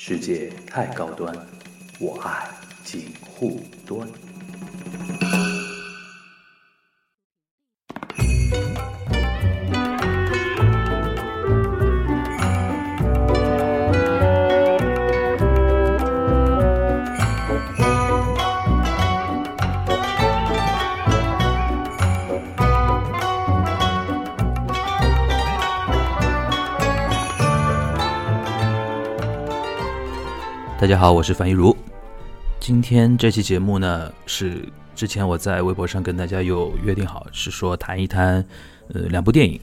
世界太高端，我爱锦护端。大家好，我是樊一茹。今天这期节目呢，是之前我在微博上跟大家有约定好，是说谈一谈呃两部电影。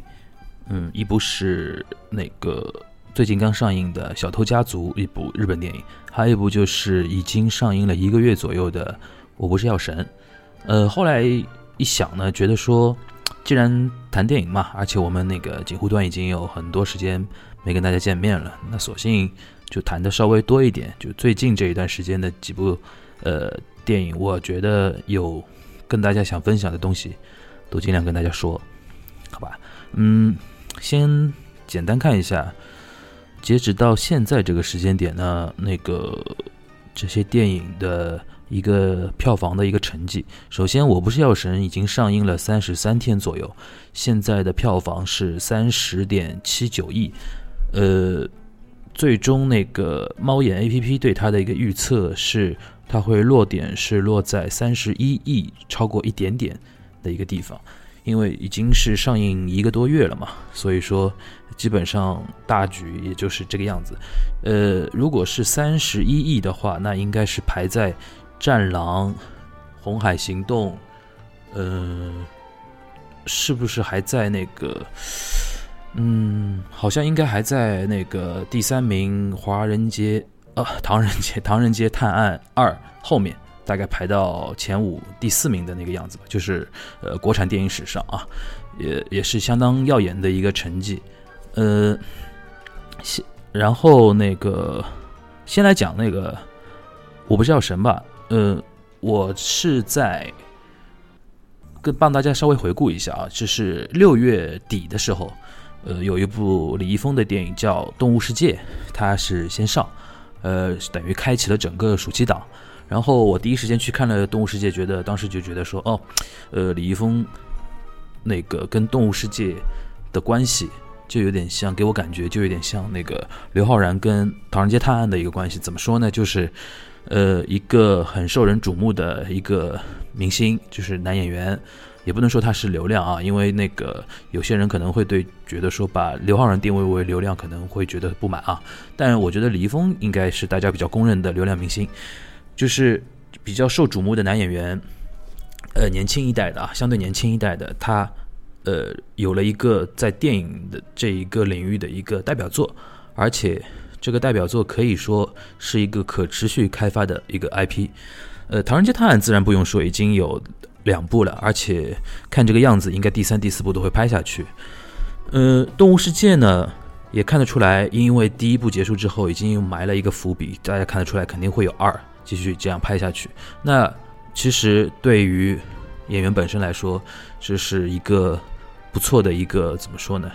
嗯，一部是那个最近刚上映的《小偷家族》，一部日本电影；还有一部就是已经上映了一个月左右的《我不是药神》。呃，后来一想呢，觉得说，既然谈电影嘛，而且我们那个锦湖端已经有很多时间没跟大家见面了，那索性。就谈的稍微多一点，就最近这一段时间的几部，呃，电影，我觉得有跟大家想分享的东西，都尽量跟大家说，好吧？嗯，先简单看一下，截止到现在这个时间点呢，那个这些电影的一个票房的一个成绩。首先，我不是药神已经上映了三十三天左右，现在的票房是三十点七九亿，呃。最终那个猫眼 A P P 对它的一个预测是，它会落点是落在三十一亿，超过一点点的一个地方，因为已经是上映一个多月了嘛，所以说基本上大局也就是这个样子。呃，如果是三十一亿的话，那应该是排在《战狼》《红海行动》，嗯，是不是还在那个？嗯，好像应该还在那个第三名《华人街》呃，《唐人街》《唐人街探案二》后面，大概排到前五第四名的那个样子吧。就是呃，国产电影史上啊，也也是相当耀眼的一个成绩。呃，先然后那个先来讲那个，我不是叫神吧？呃，我是在跟帮大家稍微回顾一下啊，就是六月底的时候。呃，有一部李易峰的电影叫《动物世界》，它是先上，呃，等于开启了整个暑期档。然后我第一时间去看了《动物世界》，觉得当时就觉得说，哦，呃，李易峰那个跟《动物世界》的关系就有点像，给我感觉就有点像那个刘昊然跟《唐人街探案》的一个关系。怎么说呢？就是呃，一个很受人瞩目的一个明星，就是男演员。也不能说他是流量啊，因为那个有些人可能会对觉得说把刘昊然定位为流量可能会觉得不满啊。但我觉得李易峰应该是大家比较公认的流量明星，就是比较受瞩目的男演员，呃，年轻一代的啊，相对年轻一代的他，呃，有了一个在电影的这一个领域的一个代表作，而且这个代表作可以说是一个可持续开发的一个 IP。呃，《唐人街探案》自然不用说，已经有。两部了，而且看这个样子，应该第三、第四部都会拍下去。呃，动物世界呢，也看得出来，因为第一部结束之后，已经埋了一个伏笔，大家看得出来，肯定会有二，继续这样拍下去。那其实对于演员本身来说，这是一个不错的一个怎么说呢？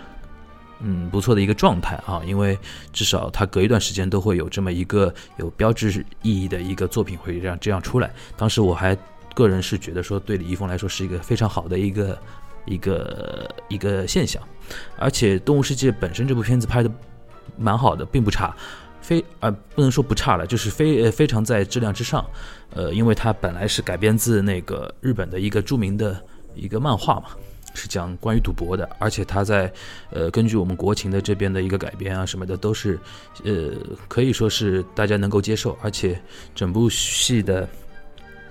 嗯，不错的一个状态啊，因为至少他隔一段时间都会有这么一个有标志意义的一个作品会这样这样出来。当时我还。个人是觉得说，对李易峰来说是一个非常好的一个一个一个现象，而且《动物世界》本身这部片子拍的蛮好的，并不差，非呃不能说不差了，就是非呃非常在质量之上，呃，因为它本来是改编自那个日本的一个著名的一个漫画嘛，是讲关于赌博的，而且它在呃根据我们国情的这边的一个改编啊什么的，都是呃可以说是大家能够接受，而且整部戏的。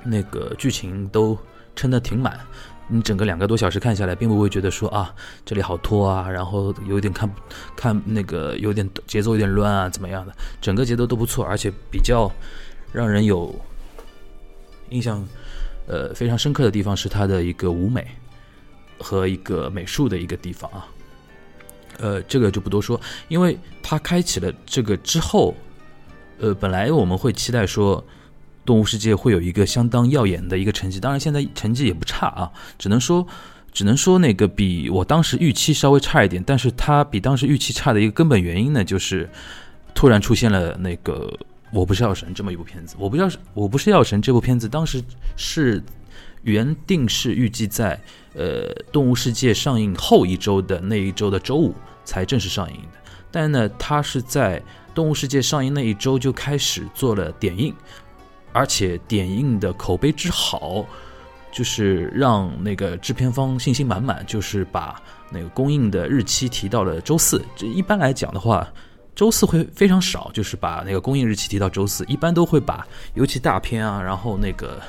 那个剧情都撑得挺满，你整个两个多小时看下来，并不会觉得说啊这里好拖啊，然后有点看看那个有点节奏有点乱啊怎么样的，整个节奏都不错，而且比较让人有印象，呃非常深刻的地方是它的一个舞美和一个美术的一个地方啊，呃这个就不多说，因为它开启了这个之后，呃本来我们会期待说。动物世界会有一个相当耀眼的一个成绩，当然现在成绩也不差啊，只能说，只能说那个比我当时预期稍微差一点，但是它比当时预期差的一个根本原因呢，就是突然出现了那个《我不是药神》这么一部片子。我不要是我不是药神这部片子，当时是原定是预计在呃《动物世界》上映后一周的那一周的周五才正式上映的，但呢，它是在《动物世界》上映那一周就开始做了点映，而且点映的口碑之好。就是让那个制片方信心满满，就是把那个公映的日期提到了周四。这一般来讲的话，周四会非常少，就是把那个公映日期提到周四。一般都会把，尤其大片啊，然后那个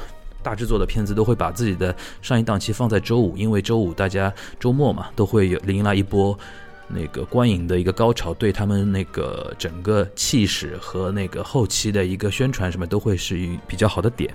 大制作的片子都会把自己的上映档期放在周五，因为周五大家周末嘛，都会有迎来一波那个观影的一个高潮，对他们那个整个气势和那个后期的一个宣传什么都会是一比较好的点。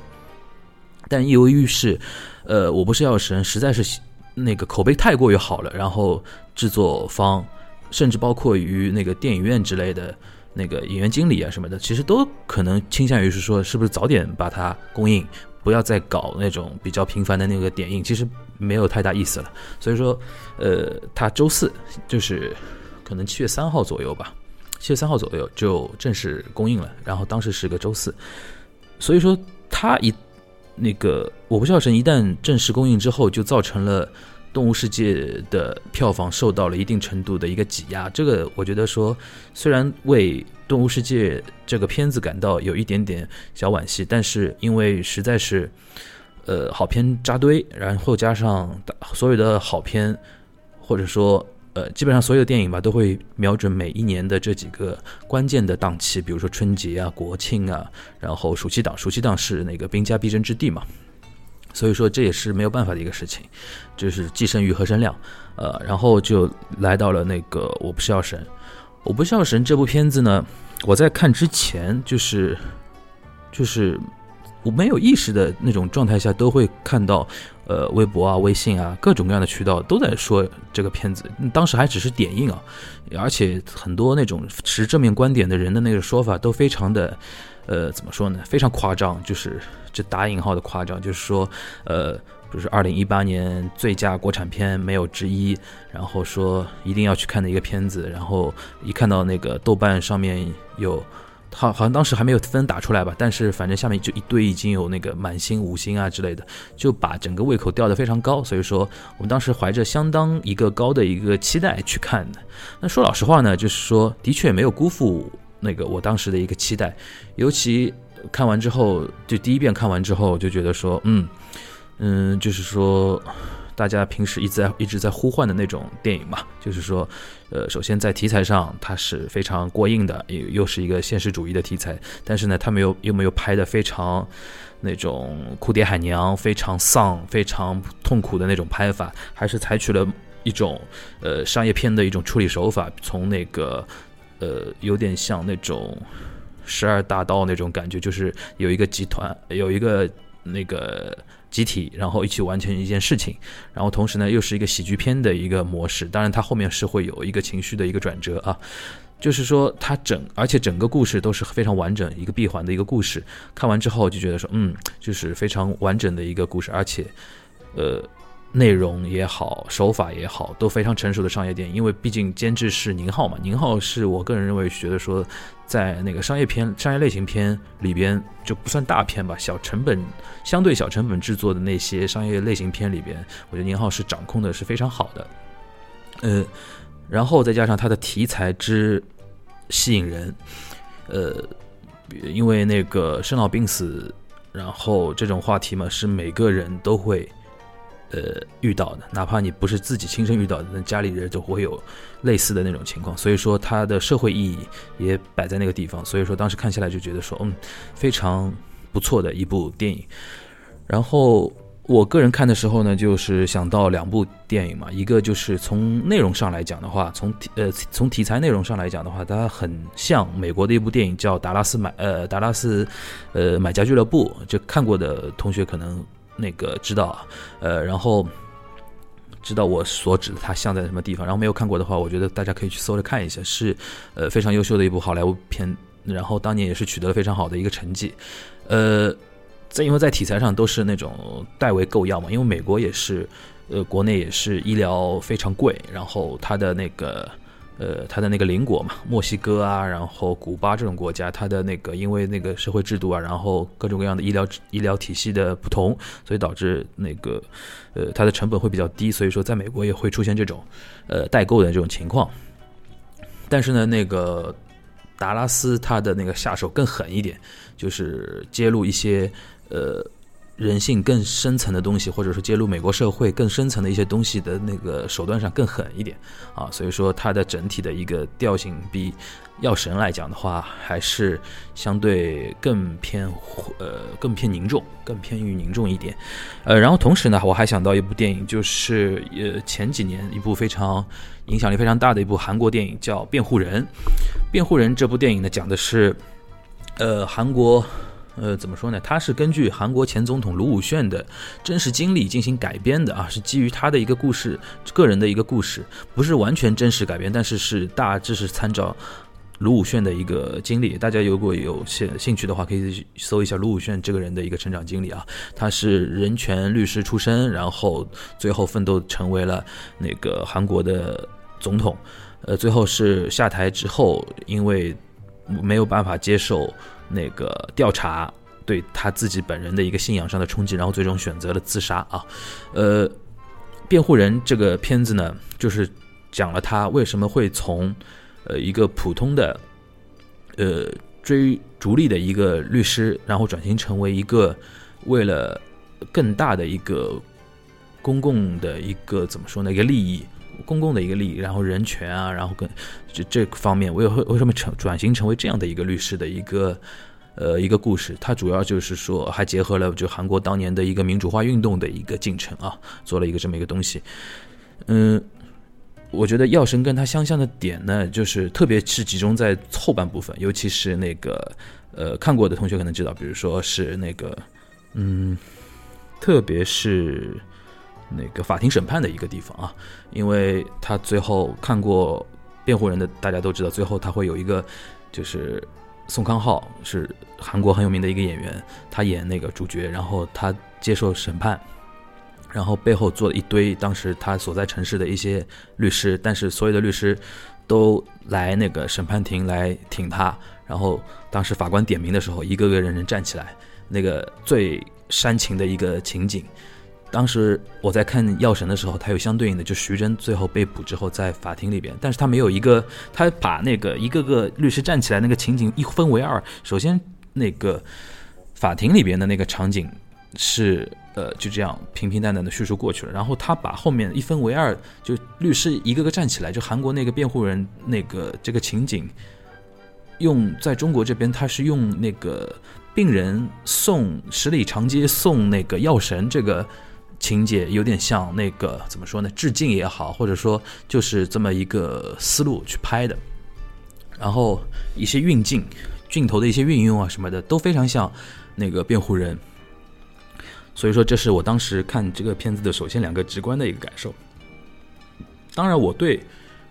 但由于是，呃，我不是药神，实在是那个口碑太过于好了，然后制作方，甚至包括于那个电影院之类的那个演员经理啊什么的，其实都可能倾向于是说，是不是早点把它公映，不要再搞那种比较频繁的那个点映，其实没有太大意思了。所以说，呃，他周四就是可能七月三号左右吧，七月三号左右就正式公映了，然后当时是个周四，所以说他一。那个《我不是药神》一旦正式公映之后，就造成了《动物世界》的票房受到了一定程度的一个挤压。这个我觉得说，虽然为《动物世界》这个片子感到有一点点小惋惜，但是因为实在是，呃，好片扎堆，然后加上所有的好片，或者说。呃，基本上所有的电影吧，都会瞄准每一年的这几个关键的档期，比如说春节啊、国庆啊，然后暑期档。暑期档是那个兵家必争之地嘛，所以说这也是没有办法的一个事情，就是既生瑜何生亮。呃，然后就来到了那个《我不是药神》。《我不是药神》这部片子呢，我在看之前就是就是我没有意识的那种状态下，都会看到。呃，微博啊、微信啊，各种各样的渠道都在说这个片子。当时还只是点映啊，而且很多那种持正面观点的人的那个说法都非常的，呃，怎么说呢？非常夸张，就是这打引号的夸张，就是说，呃，就是二零一八年最佳国产片没有之一，然后说一定要去看的一个片子，然后一看到那个豆瓣上面有。好，好像当时还没有分打出来吧，但是反正下面就一堆已经有那个满星、五星啊之类的，就把整个胃口吊得非常高。所以说，我们当时怀着相当一个高的一个期待去看的。那说老实话呢，就是说的确没有辜负那个我当时的一个期待，尤其看完之后，就第一遍看完之后就觉得说，嗯嗯，就是说。大家平时一直在一直在呼唤的那种电影嘛，就是说，呃，首先在题材上它是非常过硬的，又又是一个现实主义的题材，但是呢，它没有又没有拍的非常那种哭爹喊娘、非常丧、非常痛苦的那种拍法，还是采取了一种呃商业片的一种处理手法，从那个呃有点像那种十二大刀那种感觉，就是有一个集团有一个那个。集体，然后一起完成一件事情，然后同时呢，又是一个喜剧片的一个模式。当然，它后面是会有一个情绪的一个转折啊，就是说它整，而且整个故事都是非常完整，一个闭环的一个故事。看完之后就觉得说，嗯，就是非常完整的一个故事，而且，呃。内容也好，手法也好，都非常成熟的商业电影。因为毕竟监制是宁浩嘛，宁浩是我个人认为觉得说，在那个商业片、商业类型片里边就不算大片吧，小成本、相对小成本制作的那些商业类型片里边，我觉得宁浩是掌控的是非常好的。呃，然后再加上他的题材之吸引人，呃，因为那个生老病死，然后这种话题嘛，是每个人都会。呃，遇到的，哪怕你不是自己亲身遇到的，那家里人都会有类似的那种情况，所以说它的社会意义也摆在那个地方，所以说当时看下来就觉得说，嗯，非常不错的一部电影。然后我个人看的时候呢，就是想到两部电影嘛，一个就是从内容上来讲的话，从呃从题材内容上来讲的话，它很像美国的一部电影叫《达拉斯买呃达拉斯呃买家俱乐部》，就看过的同学可能。那个知道，呃，然后知道我所指的它像在什么地方。然后没有看过的话，我觉得大家可以去搜着看一下，是呃非常优秀的一部好莱坞片。然后当年也是取得了非常好的一个成绩。呃，在因为在题材上都是那种代为购药嘛，因为美国也是，呃，国内也是医疗非常贵，然后它的那个呃，它的那个邻国嘛，墨西哥啊，然后古巴这种国家，它的那个因为那个社会制度啊，然后各种各样的医疗医疗体系的不同，所以导致那个呃它的成本会比较低，所以说在美国也会出现这种呃代购的这种情况。但是呢，那个达拉斯它的那个下手更狠一点，就是揭露一些呃。人性更深层的东西，或者说揭露美国社会更深层的一些东西的那个手段上更狠一点啊，所以说它的整体的一个调性比《药神》来讲的话，还是相对更偏呃更偏凝重，更偏于凝重一点。呃，然后同时呢，我还想到一部电影，就是呃前几年一部非常影响力非常大的一部韩国电影，叫《辩护人》。《辩护人》这部电影呢，讲的是呃韩国。呃，怎么说呢？它是根据韩国前总统卢武铉的真实经历进行改编的啊，是基于他的一个故事，个人的一个故事，不是完全真实改编，但是是大致是参照卢武铉的一个经历。大家如果有兴兴趣的话，可以搜一下卢武铉这个人的一个成长经历啊。他是人权律师出身，然后最后奋斗成为了那个韩国的总统。呃，最后是下台之后，因为没有办法接受。那个调查对他自己本人的一个信仰上的冲击，然后最终选择了自杀啊。呃，辩护人这个片子呢，就是讲了他为什么会从呃一个普通的呃追逐利的一个律师，然后转型成为一个为了更大的一个公共的一个怎么说呢一个利益，公共的一个利益，然后人权啊，然后跟。这这方面，我也会为什么成转型成为这样的一个律师的一个呃一个故事？它主要就是说，还结合了就韩国当年的一个民主化运动的一个进程啊，做了一个这么一个东西。嗯，我觉得药神跟它相像的点呢，就是特别是集中在后半部分，尤其是那个呃看过的同学可能知道，比如说是那个嗯，特别是那个法庭审判的一个地方啊，因为他最后看过。辩护人的大家都知道，最后他会有一个，就是宋康昊是韩国很有名的一个演员，他演那个主角，然后他接受审判，然后背后坐了一堆当时他所在城市的一些律师，但是所有的律师都来那个审判庭来挺他，然后当时法官点名的时候，一个个人人站起来，那个最煽情的一个情景。当时我在看《药神》的时候，他有相对应的，就徐峥最后被捕之后在法庭里边，但是他没有一个，他把那个一个个律师站起来那个情景一分为二。首先，那个法庭里边的那个场景是呃就这样平平淡淡的叙述过去了，然后他把后面一分为二，就律师一个个站起来，就韩国那个辩护人那个这个情景，用在中国这边他是用那个病人送十里长街送那个药神这个。情节有点像那个怎么说呢？致敬也好，或者说就是这么一个思路去拍的，然后一些运镜、镜头的一些运用啊什么的都非常像那个辩护人，所以说这是我当时看这个片子的首先两个直观的一个感受。当然，我对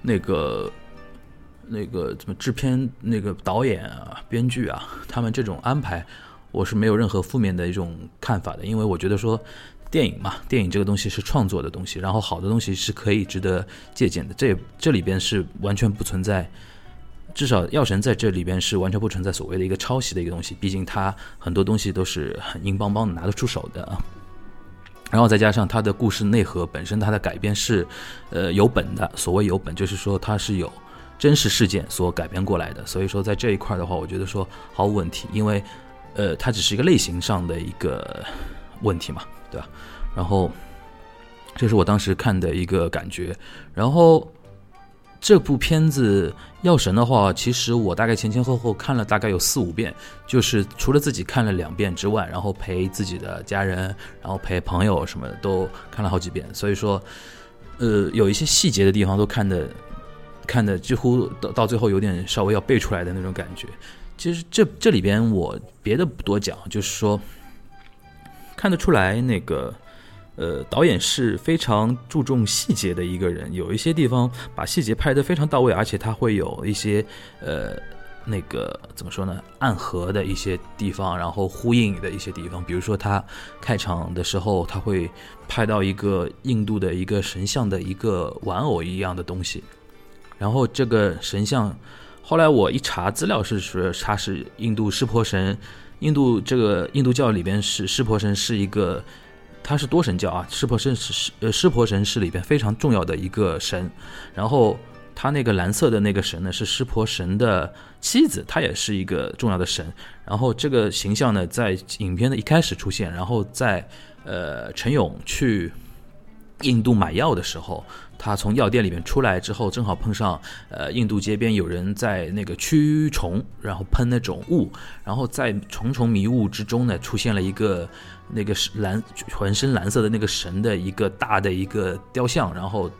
那个那个怎么制片、那个导演啊、编剧啊，他们这种安排，我是没有任何负面的一种看法的，因为我觉得说。电影嘛，电影这个东西是创作的东西，然后好的东西是可以值得借鉴的。这这里边是完全不存在，至少《药神》在这里边是完全不存在所谓的一个抄袭的一个东西。毕竟它很多东西都是很硬邦邦的拿得出手的啊。然后再加上它的故事内核本身，它的改编是呃有本的。所谓有本，就是说它是有真实事件所改编过来的。所以说在这一块的话，我觉得说毫无问题，因为呃它只是一个类型上的一个问题嘛。对吧？然后，这是我当时看的一个感觉。然后，这部片子《药神》的话，其实我大概前前后后看了大概有四五遍，就是除了自己看了两遍之外，然后陪自己的家人，然后陪朋友什么的都看了好几遍。所以说，呃，有一些细节的地方都看的看的几乎到到最后有点稍微要背出来的那种感觉。其实这这里边我别的不多讲，就是说。看得出来，那个，呃，导演是非常注重细节的一个人。有一些地方把细节拍得非常到位，而且他会有一些，呃，那个怎么说呢，暗合的一些地方，然后呼应的一些地方。比如说他开场的时候，他会拍到一个印度的一个神像的一个玩偶一样的东西，然后这个神像，后来我一查资料是说他是印度湿婆神，印度这个印度教里边是湿婆神是一个，他是多神教啊，湿婆神是湿呃湿婆神是里边非常重要的一个神，然后他那个蓝色的那个神呢是湿婆神的妻子，她也是一个重要的神，然后这个形象呢在影片的一开始出现，然后在呃陈勇去印度买药的时候。他从药店里面出来之后，正好碰上，呃，印度街边有人在那个驱虫，然后喷那种雾，然后在重重迷雾之中呢，出现了一个那个蓝浑身蓝色的那个神的一个大的一个雕像，然后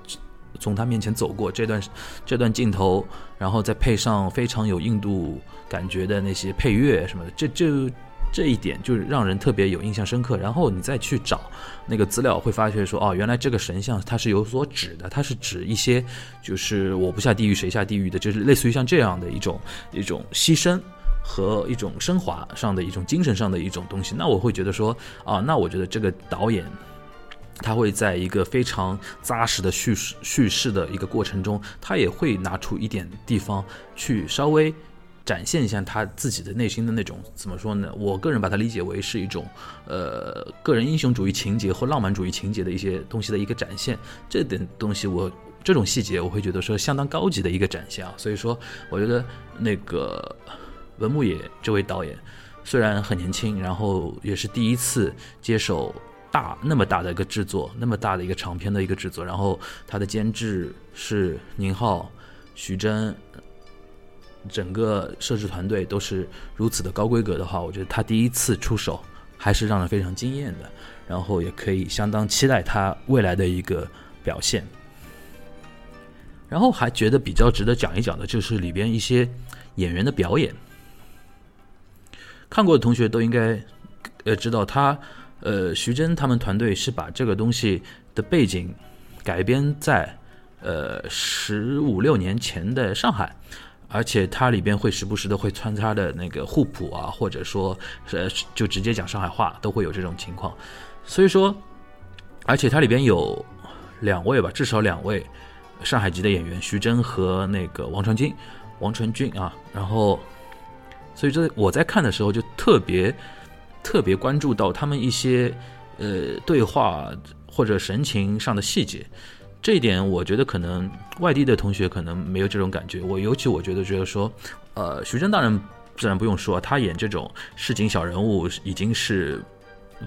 从他面前走过。这段这段镜头，然后再配上非常有印度感觉的那些配乐什么的，这这。这一点就是让人特别有印象深刻。然后你再去找那个资料，会发现说，哦，原来这个神像它是有所指的，它是指一些就是我不下地狱谁下地狱的，就是类似于像这样的一种一种牺牲和一种升华上的一种精神上的一种东西。那我会觉得说，啊，那我觉得这个导演他会在一个非常扎实的叙事叙事的一个过程中，他也会拿出一点地方去稍微。展现一下他自己的内心的那种怎么说呢？我个人把它理解为是一种，呃，个人英雄主义情节或浪漫主义情节的一些东西的一个展现。这点东西，我这种细节，我会觉得说相当高级的一个展现啊。所以说，我觉得那个文牧野这位导演虽然很年轻，然后也是第一次接手大那么大的一个制作，那么大的一个长篇的一个制作，然后他的监制是宁浩、徐峥。整个摄制团队都是如此的高规格的话，我觉得他第一次出手还是让人非常惊艳的，然后也可以相当期待他未来的一个表现。然后还觉得比较值得讲一讲的就是里边一些演员的表演，看过的同学都应该呃知道，他呃徐峥他们团队是把这个东西的背景改编在呃十五六年前的上海。而且它里边会时不时的会穿插的那个互补啊，或者说，呃，就直接讲上海话，都会有这种情况。所以说，而且它里边有两位吧，至少两位上海籍的演员，徐峥和那个王传君，王传君啊。然后，所以这我在看的时候就特别特别关注到他们一些呃对话或者神情上的细节。这一点我觉得可能外地的同学可能没有这种感觉。我尤其我觉得觉得说，呃，徐峥当然自然不用说，他演这种市井小人物已经是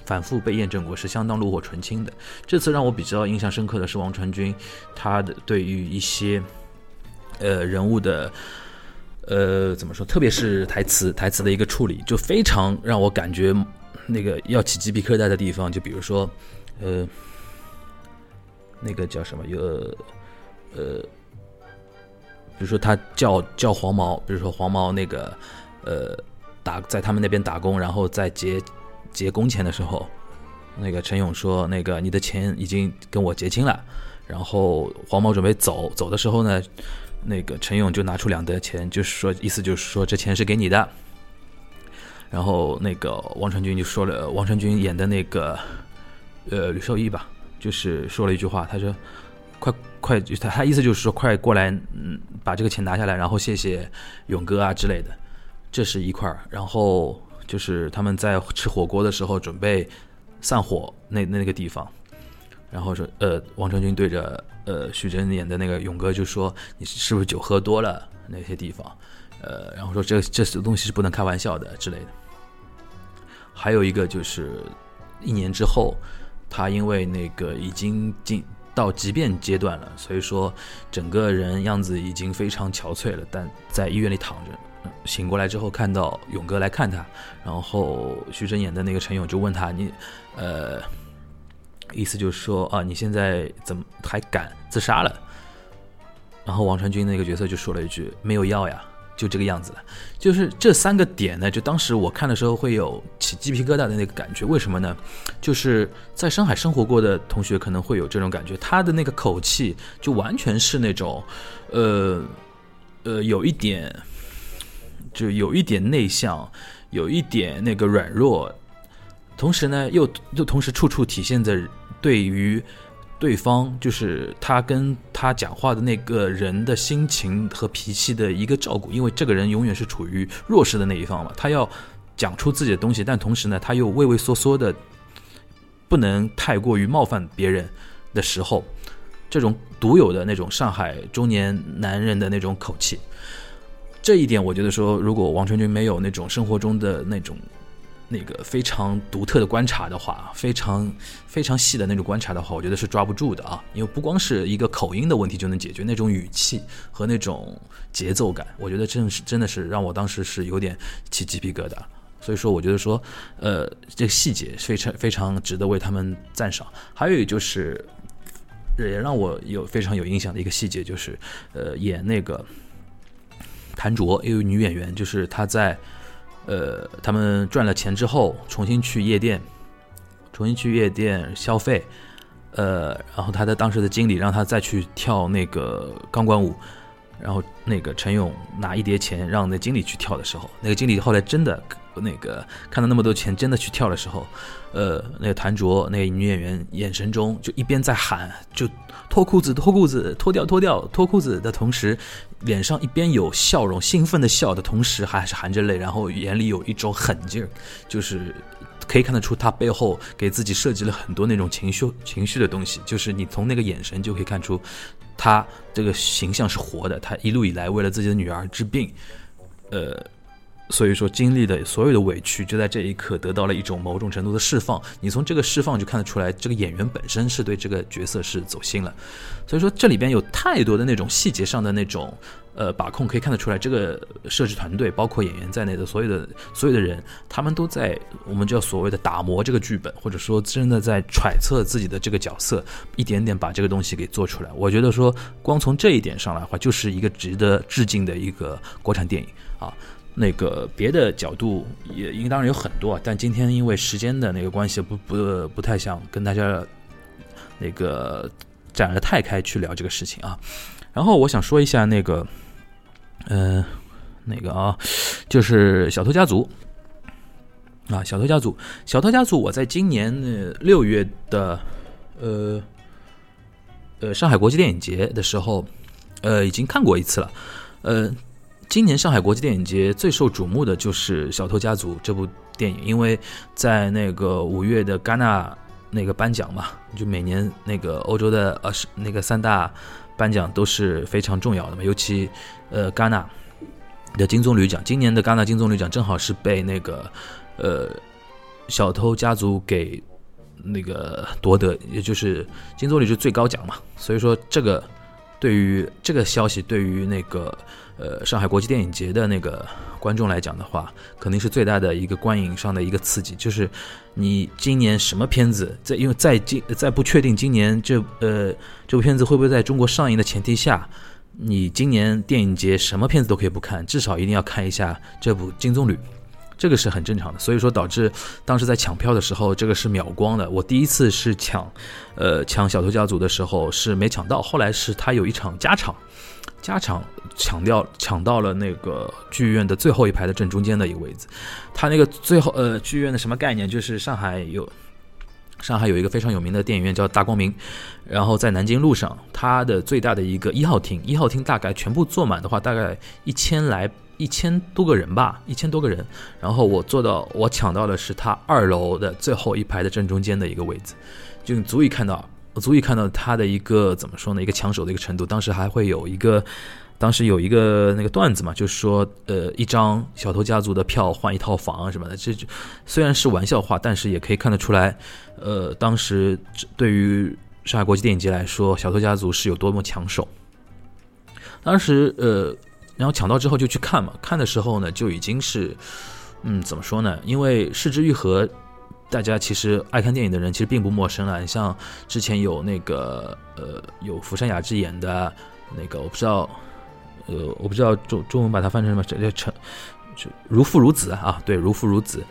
反复被验证过，是相当炉火纯青的。这次让我比较印象深刻的是王传君，他的对于一些呃人物的呃怎么说，特别是台词台词的一个处理，就非常让我感觉那个要起鸡皮疙瘩的地方。就比如说，呃。那个叫什么？有，呃，比如说他叫叫黄毛，比如说黄毛那个，呃，打在他们那边打工，然后在结结工钱的时候，那个陈勇说：“那个你的钱已经跟我结清了。”然后黄毛准备走走的时候呢，那个陈勇就拿出两沓钱，就是说意思就是说这钱是给你的。然后那个王传君就说了，王传君演的那个，呃，吕受益吧。就是说了一句话，他说：“快快，他他意思就是说，快过来，嗯，把这个钱拿下来，然后谢谢勇哥啊之类的。”这是一块儿。然后就是他们在吃火锅的时候准备散伙那那个地方，然后说：“呃，王传君对着呃徐峥演的那个勇哥就说，你是不是酒喝多了？那些地方，呃，然后说这这些东西是不能开玩笑的之类的。”还有一个就是一年之后。他因为那个已经进到急变阶段了，所以说整个人样子已经非常憔悴了。但在医院里躺着，醒过来之后看到勇哥来看他，然后徐峥演的那个陈勇就问他：“你，呃，意思就是说啊，你现在怎么还敢自杀了？”然后王传君那个角色就说了一句：“没有药呀。”就这个样子了，就是这三个点呢，就当时我看的时候会有起鸡皮疙瘩的那个感觉。为什么呢？就是在上海生活过的同学可能会有这种感觉，他的那个口气就完全是那种，呃，呃，有一点，就有一点内向，有一点那个软弱，同时呢，又又同时处处体现着对于对方就是他跟他讲话的那个人的心情和脾气的一个照顾，因为这个人永远是处于弱势的那一方嘛，他要讲出自己的东西，但同时呢，他又畏畏缩缩的，不能太过于冒犯别人的时候，这种独有的那种上海中年男人的那种口气，这一点我觉得说，如果王传君没有那种生活中的那种。那个非常独特的观察的话，非常非常细的那种观察的话，我觉得是抓不住的啊！因为不光是一个口音的问题就能解决，那种语气和那种节奏感，我觉得真是真的是让我当时是有点起鸡皮疙瘩。所以说，我觉得说，呃，这个细节非常非常值得为他们赞赏。还有就是，也让我有非常有印象的一个细节，就是呃，演那个谭卓，一位女演员，就是她在。呃，他们赚了钱之后，重新去夜店，重新去夜店消费，呃，然后他的当时的经理让他再去跳那个钢管舞，然后那个陈勇拿一叠钱让那经理去跳的时候，那个经理后来真的那个看到那么多钱真的去跳的时候，呃，那个谭卓那个女演员眼神中就一边在喊就。脱裤子，脱裤子，脱掉，脱掉，脱裤子的同时，脸上一边有笑容，兴奋的笑的同时，还是含着泪，然后眼里有一种狠劲儿，就是可以看得出他背后给自己设计了很多那种情绪情绪的东西，就是你从那个眼神就可以看出，他这个形象是活的，他一路以来为了自己的女儿治病，呃。所以说，经历的所有的委屈，就在这一刻得到了一种某种程度的释放。你从这个释放就看得出来，这个演员本身是对这个角色是走心了。所以说，这里边有太多的那种细节上的那种呃把控，可以看得出来，这个摄制团队，包括演员在内的所有的所有的人，他们都在我们叫所谓的打磨这个剧本，或者说真的在揣测自己的这个角色，一点点把这个东西给做出来。我觉得说，光从这一点上来的话，就是一个值得致敬的一个国产电影啊。那个别的角度也应当然有很多，但今天因为时间的那个关系，不不不太想跟大家那个展得太开去聊这个事情啊。然后我想说一下那个，嗯，那个啊，就是《小偷家族》啊，《小偷家族》，《小偷家族》，我在今年六月的呃呃上海国际电影节的时候，呃已经看过一次了，呃。今年上海国际电影节最受瞩目的就是《小偷家族》这部电影，因为在那个五月的戛纳那个颁奖嘛，就每年那个欧洲的呃是那个三大颁奖都是非常重要的嘛，尤其呃戛纳的金棕榈奖，今年的戛纳金棕榈奖正好是被那个呃《小偷家族》给那个夺得，也就是金棕榈是最高奖嘛，所以说这个对于这个消息对于那个。呃，上海国际电影节的那个观众来讲的话，肯定是最大的一个观影上的一个刺激。就是你今年什么片子，在因为在今在不确定今年这呃这部片子会不会在中国上映的前提下，你今年电影节什么片子都可以不看，至少一定要看一下这部《金棕榈》，这个是很正常的。所以说导致当时在抢票的时候，这个是秒光的。我第一次是抢，呃抢《小偷家族》的时候是没抢到，后来是他有一场加场。加场抢掉抢到了那个剧院的最后一排的正中间的一个位置，他那个最后呃剧院的什么概念？就是上海有上海有一个非常有名的电影院叫大光明，然后在南京路上，它的最大的一个一号厅，一号厅大概全部坐满的话，大概一千来一千多个人吧，一千多个人。然后我坐到我抢到的是他二楼的最后一排的正中间的一个位置，就足以看到。足以看到他的一个怎么说呢？一个抢手的一个程度。当时还会有一个，当时有一个那个段子嘛，就是说，呃，一张小偷家族的票换一套房什么的。这虽然是玩笑话，但是也可以看得出来，呃，当时对于上海国际电影节来说，小偷家族是有多么抢手。当时呃，然后抢到之后就去看嘛，看的时候呢，就已经是，嗯，怎么说呢？因为失之愈合。大家其实爱看电影的人其实并不陌生了。你像之前有那个呃，有福山雅治演的那个，我不知道，呃，我不知道中中文把它翻成什么，这叫成就如父如子啊，对，如父如子。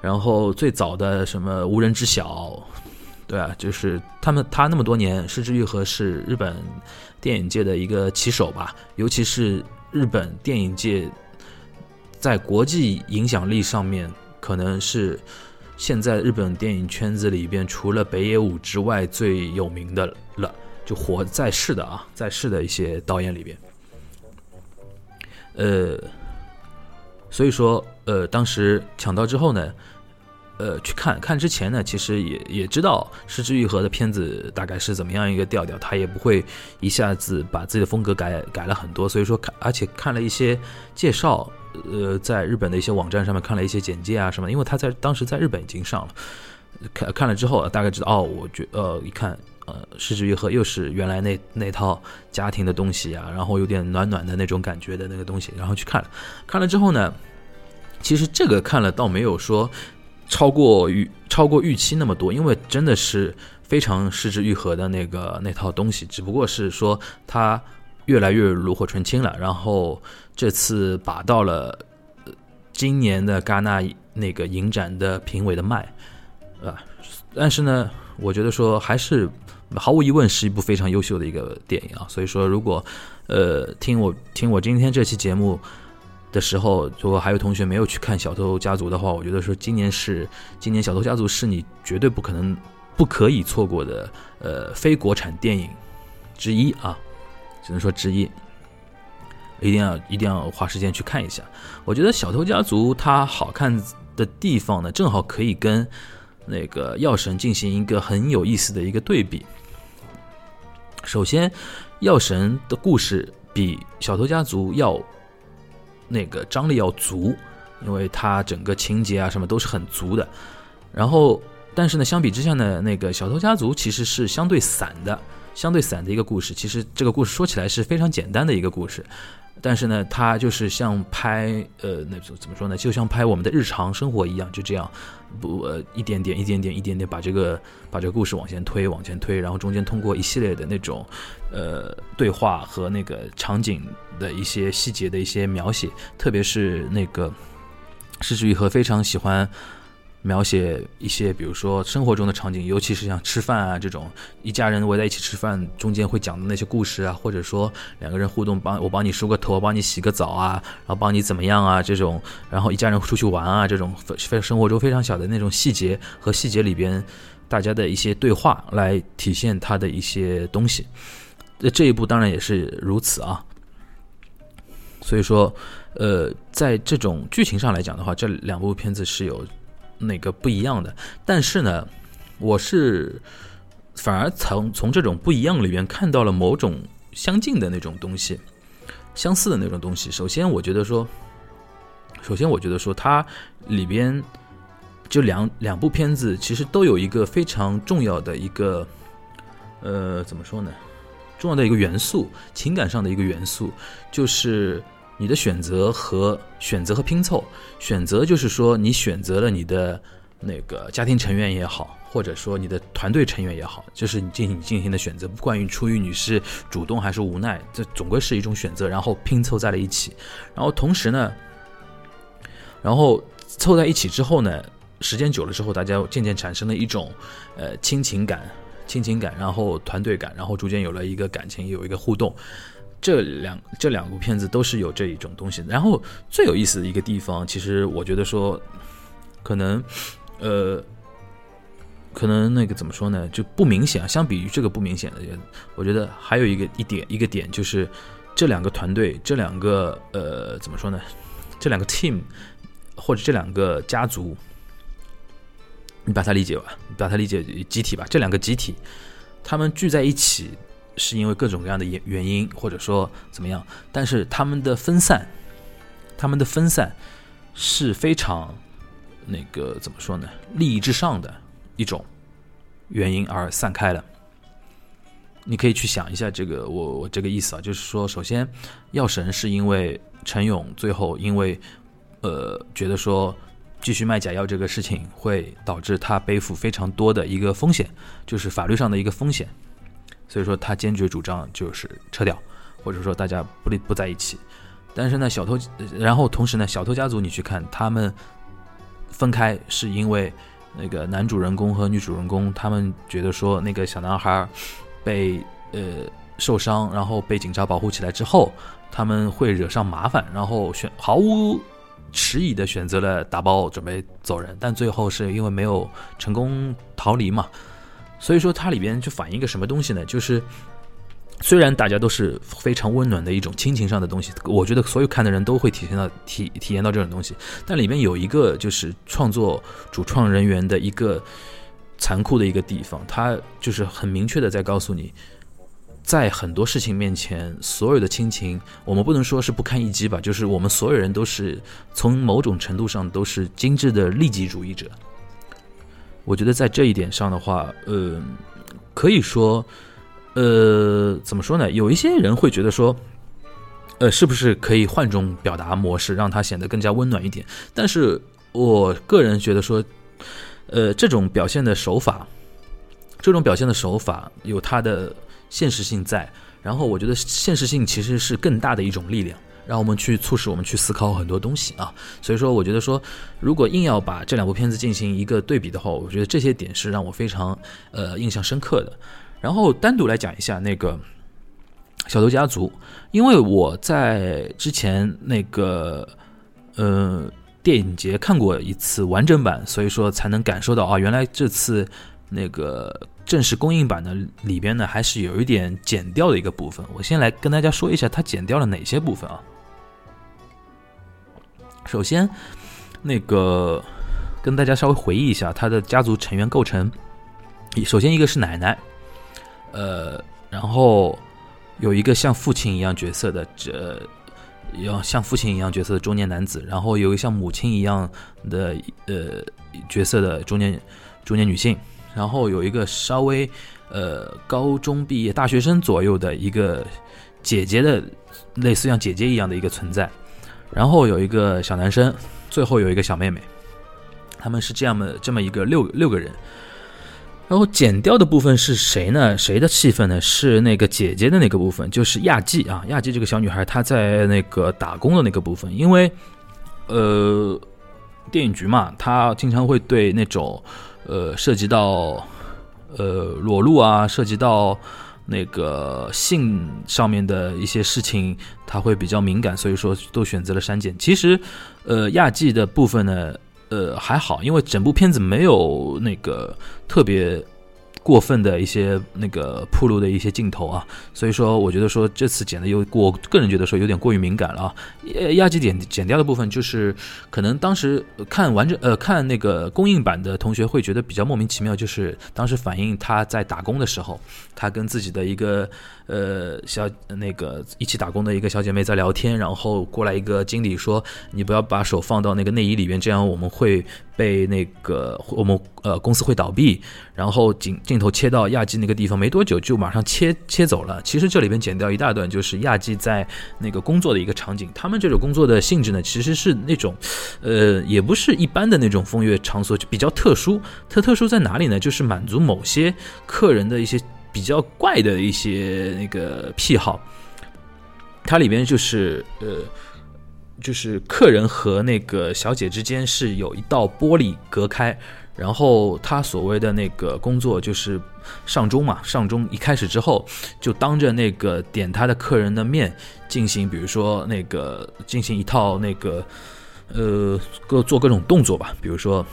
然后最早的什么无人知晓，对啊，就是他们他那么多年，失之愈合是日本电影界的一个旗手吧，尤其是日本电影界在国际影响力上面可能是。现在日本电影圈子里边除了北野武之外最有名的了，就活在世的啊，在世的一些导演里边，呃，所以说呃，当时抢到之后呢。呃，去看看之前呢，其实也也知道失之愈合的片子大概是怎么样一个调调，他也不会一下子把自己的风格改改了很多，所以说看，而且看了一些介绍，呃，在日本的一些网站上面看了一些简介啊什么，因为他在当时在日本已经上了，看看了之后大概知道，哦，我觉呃一看，呃，失之愈合又是原来那那套家庭的东西啊，然后有点暖暖的那种感觉的那个东西，然后去看了，看了之后呢，其实这个看了倒没有说。超过预超过预期那么多，因为真的是非常失之愈合的那个那套东西，只不过是说它越来越炉火纯青了。然后这次把到了今年的戛纳那个影展的评委的麦，啊，但是呢，我觉得说还是毫无疑问是一部非常优秀的一个电影啊。所以说，如果呃听我听我今天这期节目。的时候，如果还有同学没有去看《小偷家族》的话，我觉得说今年是今年《小偷家族》是你绝对不可能、不可以错过的呃非国产电影之一啊，只能说之一，一定要一定要花时间去看一下。我觉得《小偷家族》它好看的地方呢，正好可以跟那个《药神》进行一个很有意思的一个对比。首先，《药神》的故事比《小偷家族》要。那个张力要足，因为它整个情节啊什么都是很足的。然后，但是呢，相比之下呢，那个小偷家族其实是相对散的，相对散的一个故事。其实这个故事说起来是非常简单的一个故事。但是呢，它就是像拍呃，那怎怎么说呢？就像拍我们的日常生活一样，就这样，不呃，一点点、一点点、一点点把这个把这个故事往前推、往前推，然后中间通过一系列的那种呃对话和那个场景的一些细节的一些描写，特别是那个施之愈和非常喜欢。描写一些，比如说生活中的场景，尤其是像吃饭啊这种，一家人围在一起吃饭，中间会讲的那些故事啊，或者说两个人互动，帮我帮你梳个头，帮你洗个澡啊，然后帮你怎么样啊这种，然后一家人出去玩啊这种，非生活中非常小的那种细节和细节里边大家的一些对话来体现他的一些东西。那这一部当然也是如此啊。所以说，呃，在这种剧情上来讲的话，这两部片子是有。那个不一样的，但是呢，我是反而从从这种不一样里边看到了某种相近的那种东西，相似的那种东西。首先，我觉得说，首先我觉得说，它里边就两两部片子其实都有一个非常重要的一个，呃，怎么说呢？重要的一个元素，情感上的一个元素，就是。你的选择和选择和拼凑，选择就是说你选择了你的那个家庭成员也好，或者说你的团队成员也好，就是你进行进行的选择，不管于出于你是主动还是无奈，这总归是一种选择，然后拼凑在了一起，然后同时呢，然后凑在一起之后呢，时间久了之后，大家渐渐产生了一种呃亲情感、亲情感，然后团队感，然后逐渐有了一个感情，有一个互动。这两这两部片子都是有这一种东西，然后最有意思的一个地方，其实我觉得说，可能，呃，可能那个怎么说呢，就不明显。相比于这个不明显的人，我觉得还有一个一点一个点，就是这两个团队，这两个呃怎么说呢，这两个 team 或者这两个家族，你把它理解吧，把它理解集体吧，这两个集体，他们聚在一起。是因为各种各样的原原因，或者说怎么样，但是他们的分散，他们的分散是非常那个怎么说呢？利益至上的一种原因而散开了。你可以去想一下这个，我我这个意思啊，就是说，首先药神是因为陈勇最后因为呃觉得说继续卖假药这个事情会导致他背负非常多的一个风险，就是法律上的一个风险。所以说他坚决主张就是撤掉，或者说大家不离不在一起。但是呢，小偷，然后同时呢，小偷家族你去看他们分开，是因为那个男主人公和女主人公他们觉得说那个小男孩被呃受伤，然后被警察保护起来之后，他们会惹上麻烦，然后选毫无迟疑的选择了打包准备走人，但最后是因为没有成功逃离嘛，所以说它里边就反映一个什么东西呢？就是虽然大家都是非常温暖的一种亲情上的东西，我觉得所有看的人都会体现到体体验到这种东西，但里面有一个就是创作主创人员的一个残酷的一个地方，他就是很明确的在告诉你。在很多事情面前，所有的亲情，我们不能说是不堪一击吧，就是我们所有人都是从某种程度上都是精致的利己主义者。我觉得在这一点上的话，呃，可以说，呃，怎么说呢？有一些人会觉得说，呃，是不是可以换种表达模式，让它显得更加温暖一点？但是我个人觉得说，呃，这种表现的手法，这种表现的手法有它的。现实性在，然后我觉得现实性其实是更大的一种力量，让我们去促使我们去思考很多东西啊。所以说，我觉得说，如果硬要把这两部片子进行一个对比的话，我觉得这些点是让我非常呃印象深刻的。然后单独来讲一下那个《小偷家族》，因为我在之前那个呃电影节看过一次完整版，所以说才能感受到啊，原来这次那个。正式公映版的里边呢，还是有一点剪掉的一个部分。我先来跟大家说一下，它剪掉了哪些部分啊？首先，那个跟大家稍微回忆一下他的家族成员构成。首先一个是奶奶，呃，然后有一个像父亲一样角色的，这要像父亲一样角色的中年男子，然后有一个像母亲一样的呃角色的中年中年女性。然后有一个稍微，呃，高中毕业大学生左右的一个姐姐的，类似像姐姐一样的一个存在。然后有一个小男生，最后有一个小妹妹，他们是这样的这么一个六六个人。然后剪掉的部分是谁呢？谁的戏份呢？是那个姐姐的那个部分，就是亚纪啊，亚纪这个小女孩她在那个打工的那个部分，因为，呃，电影局嘛，她经常会对那种。呃，涉及到呃裸露啊，涉及到那个性上面的一些事情，他会比较敏感，所以说都选择了删减。其实，呃，亚季的部分呢，呃还好，因为整部片子没有那个特别。过分的一些那个铺路的一些镜头啊，所以说我觉得说这次剪的有，我个人觉得说有点过于敏感了啊。压机剪剪掉的部分，就是可能当时看完整呃看那个公映版的同学会觉得比较莫名其妙，就是当时反映他在打工的时候，他跟自己的一个呃小那个一起打工的一个小姐妹在聊天，然后过来一个经理说你不要把手放到那个内衣里面，这样我们会。被那个我们呃公司会倒闭，然后镜镜头切到亚季那个地方，没多久就马上切切走了。其实这里边剪掉一大段，就是亚季在那个工作的一个场景。他们这种工作的性质呢，其实是那种，呃，也不是一般的那种风月场所，就比较特殊。特特殊在哪里呢？就是满足某些客人的一些比较怪的一些那个癖好。它里边就是呃。就是客人和那个小姐之间是有一道玻璃隔开，然后他所谓的那个工作就是上钟嘛，上钟一开始之后，就当着那个点他的客人的面进行，比如说那个进行一套那个呃各做各种动作吧，比如说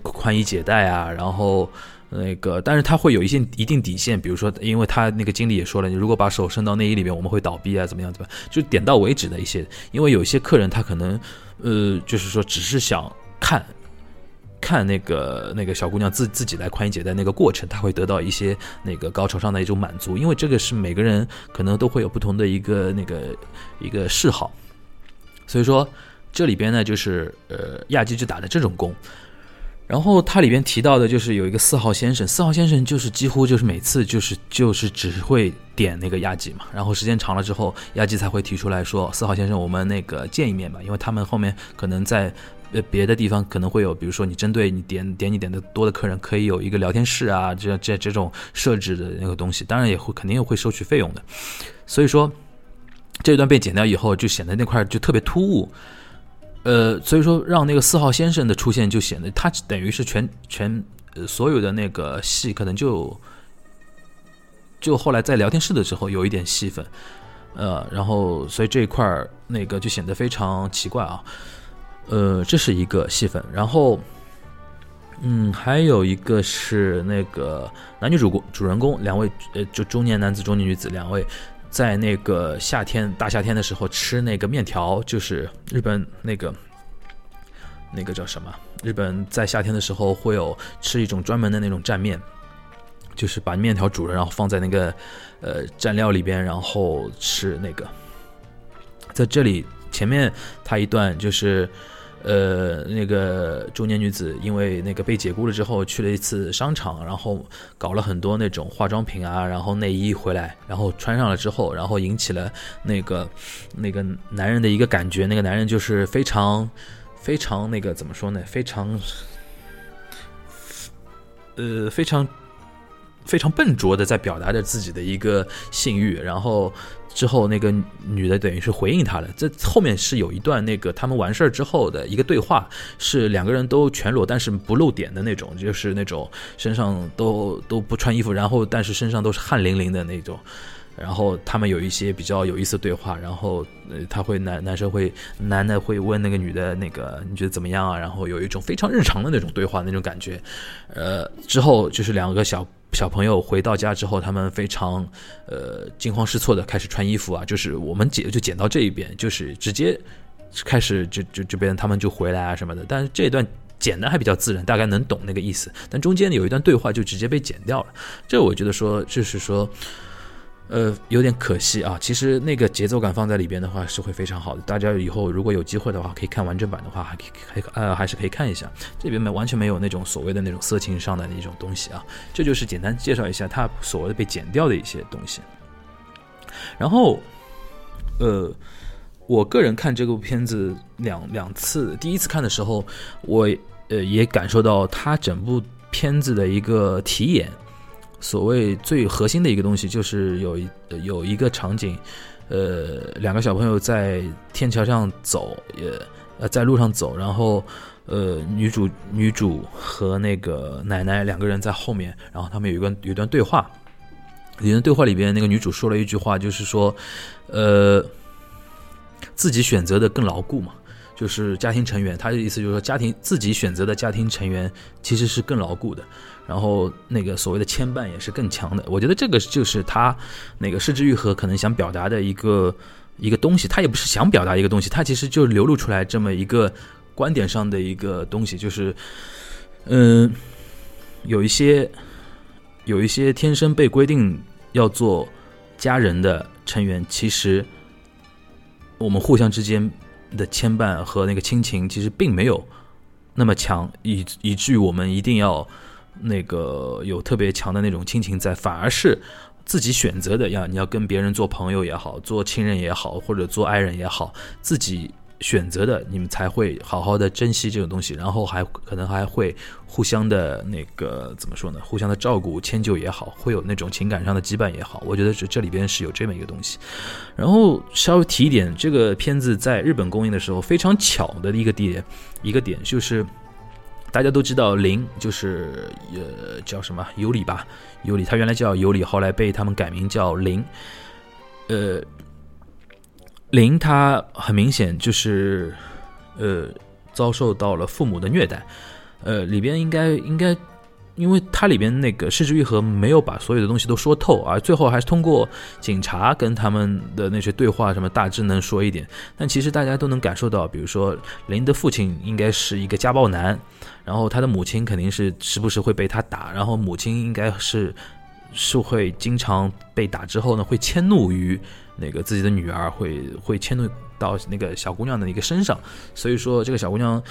宽衣解带啊，然后。那个，但是他会有一些一定底线，比如说，因为他那个经理也说了，你如果把手伸到内衣里面，我们会倒闭啊，怎么样，怎么样？就点到为止的一些，因为有些客人他可能，呃，就是说只是想看，看那个那个小姑娘自自己来宽衣解带那个过程，他会得到一些那个高潮上的一种满足，因为这个是每个人可能都会有不同的一个那个一个嗜好，所以说这里边呢，就是呃亚基就打的这种工。然后它里边提到的就是有一个四号先生，四号先生就是几乎就是每次就是就是只会点那个亚吉嘛，然后时间长了之后，亚吉才会提出来说四号先生，我们那个见一面吧，因为他们后面可能在呃别的地方可能会有，比如说你针对你点点你点的多的客人，可以有一个聊天室啊，这这这种设置的那个东西，当然也会肯定也会收取费用的，所以说这段被剪掉以后，就显得那块就特别突兀。呃，所以说让那个四号先生的出现就显得他等于是全全呃所有的那个戏可能就就后来在聊天室的时候有一点戏份，呃，然后所以这一块儿那个就显得非常奇怪啊。呃，这是一个戏份，然后，嗯，还有一个是那个男女主主人公两位，呃，就中年男子、中年女子两位，在那个夏天大夏天的时候吃那个面条，就是日本那个那个叫什么？日本在夏天的时候会有吃一种专门的那种蘸面，就是把面条煮了，然后放在那个呃蘸料里边，然后吃那个。在这里前面他一段就是，呃，那个中年女子因为那个被解雇了之后，去了一次商场，然后搞了很多那种化妆品啊，然后内衣回来，然后穿上了之后，然后引起了那个那个男人的一个感觉，那个男人就是非常非常那个怎么说呢？非常呃非常非常笨拙的在表达着自己的一个性欲，然后。之后，那个女的等于是回应他了。这后面是有一段那个他们完事儿之后的一个对话，是两个人都全裸，但是不露点的那种，就是那种身上都都不穿衣服，然后但是身上都是汗淋淋的那种。然后他们有一些比较有意思对话，然后呃他会男男生会男的会问那个女的那个你觉得怎么样啊？然后有一种非常日常的那种对话那种感觉。呃，之后就是两个小。小朋友回到家之后，他们非常，呃，惊慌失措的开始穿衣服啊，就是我们剪就剪到这一边，就是直接开始就就这边他们就回来啊什么的，但是这一段剪的还比较自然，大概能懂那个意思，但中间有一段对话就直接被剪掉了，这我觉得说就是说。呃，有点可惜啊。其实那个节奏感放在里边的话是会非常好的。大家以后如果有机会的话，可以看完整版的话，还可以，可呃，还是可以看一下。这边没完全没有那种所谓的那种色情上的那种东西啊。这就是简单介绍一下它所谓的被剪掉的一些东西。然后，呃，我个人看这部片子两两次，第一次看的时候，我呃也感受到它整部片子的一个题眼。所谓最核心的一个东西，就是有一有一个场景，呃，两个小朋友在天桥上走，也呃在路上走，然后呃女主女主和那个奶奶两个人在后面，然后他们有一个有一段对话，一段对话里边那个女主说了一句话，就是说，呃，自己选择的更牢固嘛。就是家庭成员，他的意思就是说，家庭自己选择的家庭成员其实是更牢固的，然后那个所谓的牵绊也是更强的。我觉得这个就是他那个失之愈合可能想表达的一个一个东西。他也不是想表达一个东西，他其实就流露出来这么一个观点上的一个东西，就是嗯，有一些有一些天生被规定要做家人的成员，其实我们互相之间。的牵绊和那个亲情其实并没有那么强，以以至于我们一定要那个有特别强的那种亲情在，反而是自己选择的呀。你要跟别人做朋友也好，做亲人也好，或者做爱人也好，自己。选择的，你们才会好好的珍惜这种东西，然后还可能还会互相的那个怎么说呢？互相的照顾、迁就也好，会有那种情感上的羁绊也好。我觉得这这里边是有这么一个东西。然后稍微提一点，这个片子在日本公映的时候非常巧的一个点，一个点就是大家都知道林就是呃叫什么尤里吧，尤里他原来叫尤里，后来被他们改名叫林，呃。林他很明显就是，呃，遭受到了父母的虐待，呃，里边应该应该，因为他里边那个失之愈合没有把所有的东西都说透，啊最后还是通过警察跟他们的那些对话什么大致能说一点，但其实大家都能感受到，比如说林的父亲应该是一个家暴男，然后他的母亲肯定是时不时会被他打，然后母亲应该是是会经常被打之后呢会迁怒于。那个自己的女儿会会迁怒到那个小姑娘的一个身上，所以说这个小姑娘，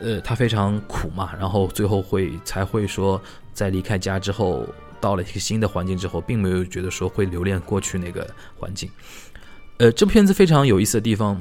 呃，她非常苦嘛，然后最后会才会说，在离开家之后，到了一个新的环境之后，并没有觉得说会留恋过去那个环境。呃，这部片子非常有意思的地方，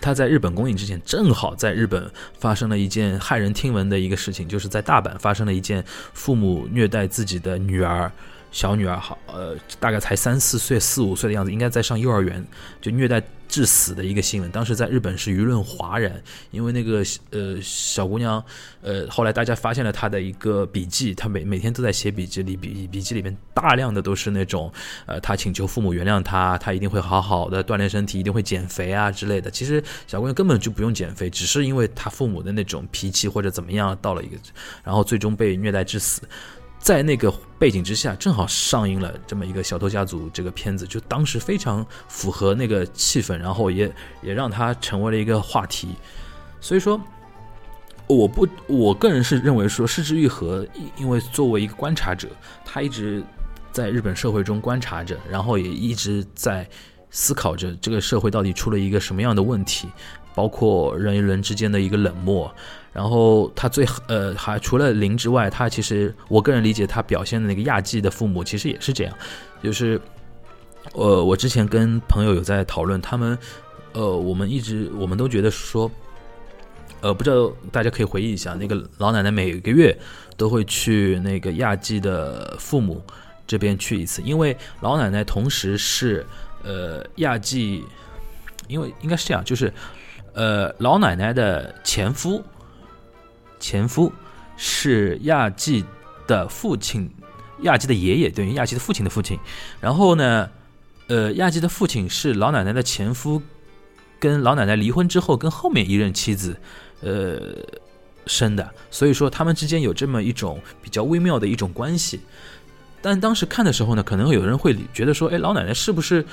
它在日本公映之前，正好在日本发生了一件骇人听闻的一个事情，就是在大阪发生了一件父母虐待自己的女儿。小女儿，好，呃，大概才三四岁、四五岁的样子，应该在上幼儿园，就虐待致死的一个新闻。当时在日本是舆论哗然，因为那个呃小姑娘，呃，后来大家发现了她的一个笔记，她每每天都在写笔记里，笔笔记里面大量的都是那种，呃，她请求父母原谅她，她一定会好好的锻炼身体，一定会减肥啊之类的。其实小姑娘根本就不用减肥，只是因为她父母的那种脾气或者怎么样，到了一个，然后最终被虐待致死。在那个背景之下，正好上映了这么一个《小偷家族》这个片子，就当时非常符合那个气氛，然后也也让它成为了一个话题。所以说，我不，我个人是认为说，失之愈合，因为作为一个观察者，他一直在日本社会中观察着，然后也一直在思考着这个社会到底出了一个什么样的问题，包括人与人之间的一个冷漠。然后他最呃还除了林之外，他其实我个人理解他表现的那个亚纪的父母其实也是这样，就是呃我之前跟朋友有在讨论，他们呃我们一直我们都觉得说，呃不知道大家可以回忆一下，那个老奶奶每个月都会去那个亚季的父母这边去一次，因为老奶奶同时是呃亚季，因为应该是这样，就是呃老奶奶的前夫。前夫是亚纪的父亲，亚纪的爷爷等于亚纪的父亲的父亲。然后呢，呃，亚纪的父亲是老奶奶的前夫，跟老奶奶离婚之后，跟后面一任妻子，呃，生的。所以说他们之间有这么一种比较微妙的一种关系。但当时看的时候呢，可能有人会觉得说，哎，老奶奶是不是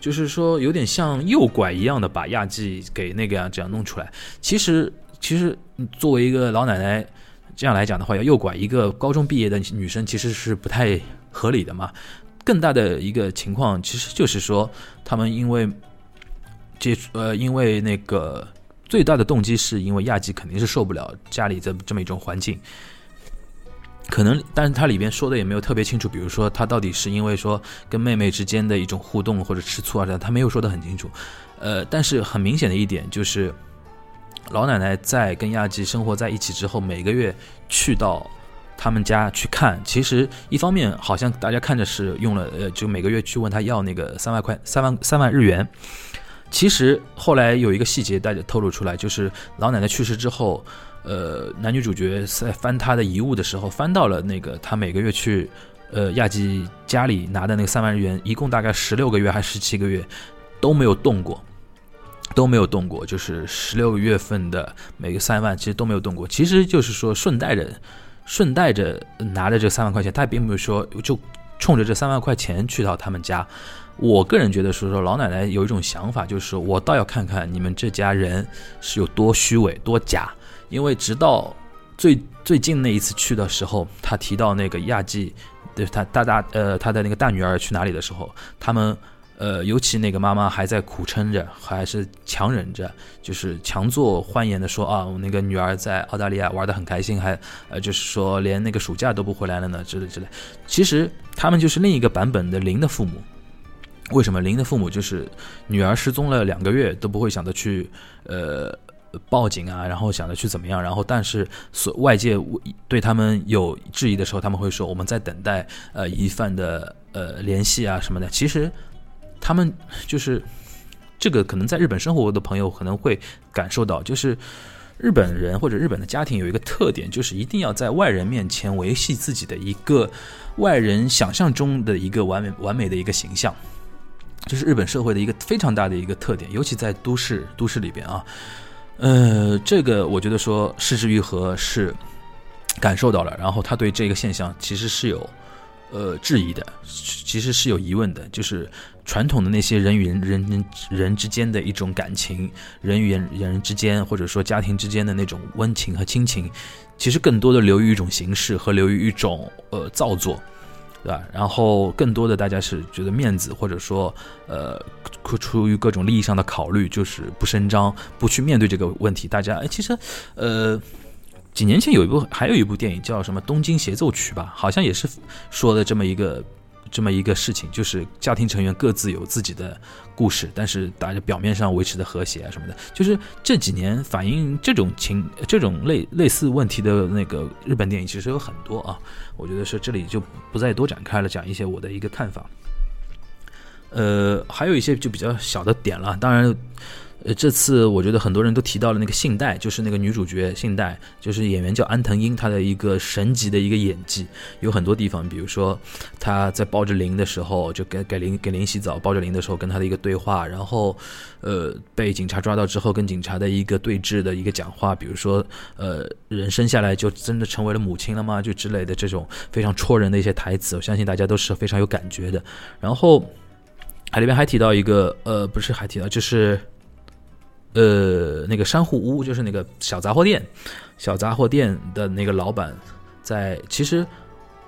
就是说有点像诱拐一样的把亚纪给那个样这样弄出来？其实。其实，作为一个老奶奶，这样来讲的话，要诱拐一个高中毕业的女生，其实是不太合理的嘛。更大的一个情况，其实就是说，他们因为接触，呃，因为那个最大的动机，是因为亚纪肯定是受不了家里这这么一种环境。可能，但是它里边说的也没有特别清楚，比如说他到底是因为说跟妹妹之间的一种互动或者吃醋啊，这他没有说的很清楚。呃，但是很明显的一点就是。老奶奶在跟亚纪生活在一起之后，每个月去到他们家去看。其实一方面好像大家看着是用了，呃，就每个月去问他要那个三万块、三万三万日元。其实后来有一个细节大家透露出来，就是老奶奶去世之后，呃，男女主角在翻他的遗物的时候，翻到了那个他每个月去，呃，亚纪家里拿的那个三万日元，一共大概十六个月还是十七个月都没有动过。都没有动过，就是十六个月份的每个三万，其实都没有动过。其实就是说顺带着，顺带着拿着这三万块钱，他并不是说就冲着这三万块钱去到他们家。我个人觉得是说老奶奶有一种想法，就是我倒要看看你们这家人是有多虚伪、多假。因为直到最最近那一次去的时候，他提到那个亚季，对他大大呃他的那个大女儿去哪里的时候，他们。呃，尤其那个妈妈还在苦撑着，还是强忍着，就是强作欢颜的说啊，我那个女儿在澳大利亚玩的很开心，还呃，就是说连那个暑假都不回来了呢，之类之类。其实他们就是另一个版本的林的父母。为什么林的父母就是女儿失踪了两个月都不会想着去呃报警啊，然后想着去怎么样，然后但是所外界对他们有质疑的时候，他们会说我们在等待呃疑犯的呃联系啊什么的。其实。他们就是这个，可能在日本生活的朋友可能会感受到，就是日本人或者日本的家庭有一个特点，就是一定要在外人面前维系自己的一个外人想象中的一个完美完美的一个形象，这是日本社会的一个非常大的一个特点，尤其在都市都市里边啊，呃，这个我觉得说失之愈合是感受到了，然后他对这个现象其实是有。呃，质疑的其实是有疑问的，就是传统的那些人与人人人之间的一种感情，人与人人之间或者说家庭之间的那种温情和亲情，其实更多的流于一种形式和流于一种呃造作，对吧？然后更多的大家是觉得面子或者说呃出于各种利益上的考虑，就是不声张，不去面对这个问题。大家哎，其实呃。几年前有一部，还有一部电影叫什么《东京协奏曲》吧，好像也是说的这么一个这么一个事情，就是家庭成员各自有自己的故事，但是大家表面上维持的和谐啊什么的。就是这几年反映这种情、这种类类似问题的那个日本电影，其实有很多啊。我觉得是这里就不再多展开了，讲一些我的一个看法。呃，还有一些就比较小的点了，当然。呃，这次我觉得很多人都提到了那个信代，就是那个女主角信代，就是演员叫安藤英，她的一个神级的一个演技，有很多地方，比如说她在抱着林的时候，就给给林给林洗澡，抱着林的时候跟她的一个对话，然后呃被警察抓到之后跟警察的一个对峙的一个讲话，比如说呃人生下来就真的成为了母亲了吗？就之类的这种非常戳人的一些台词，我相信大家都是非常有感觉的。然后还里边还提到一个呃，不是还提到就是。呃，那个珊瑚屋就是那个小杂货店，小杂货店的那个老板，在其实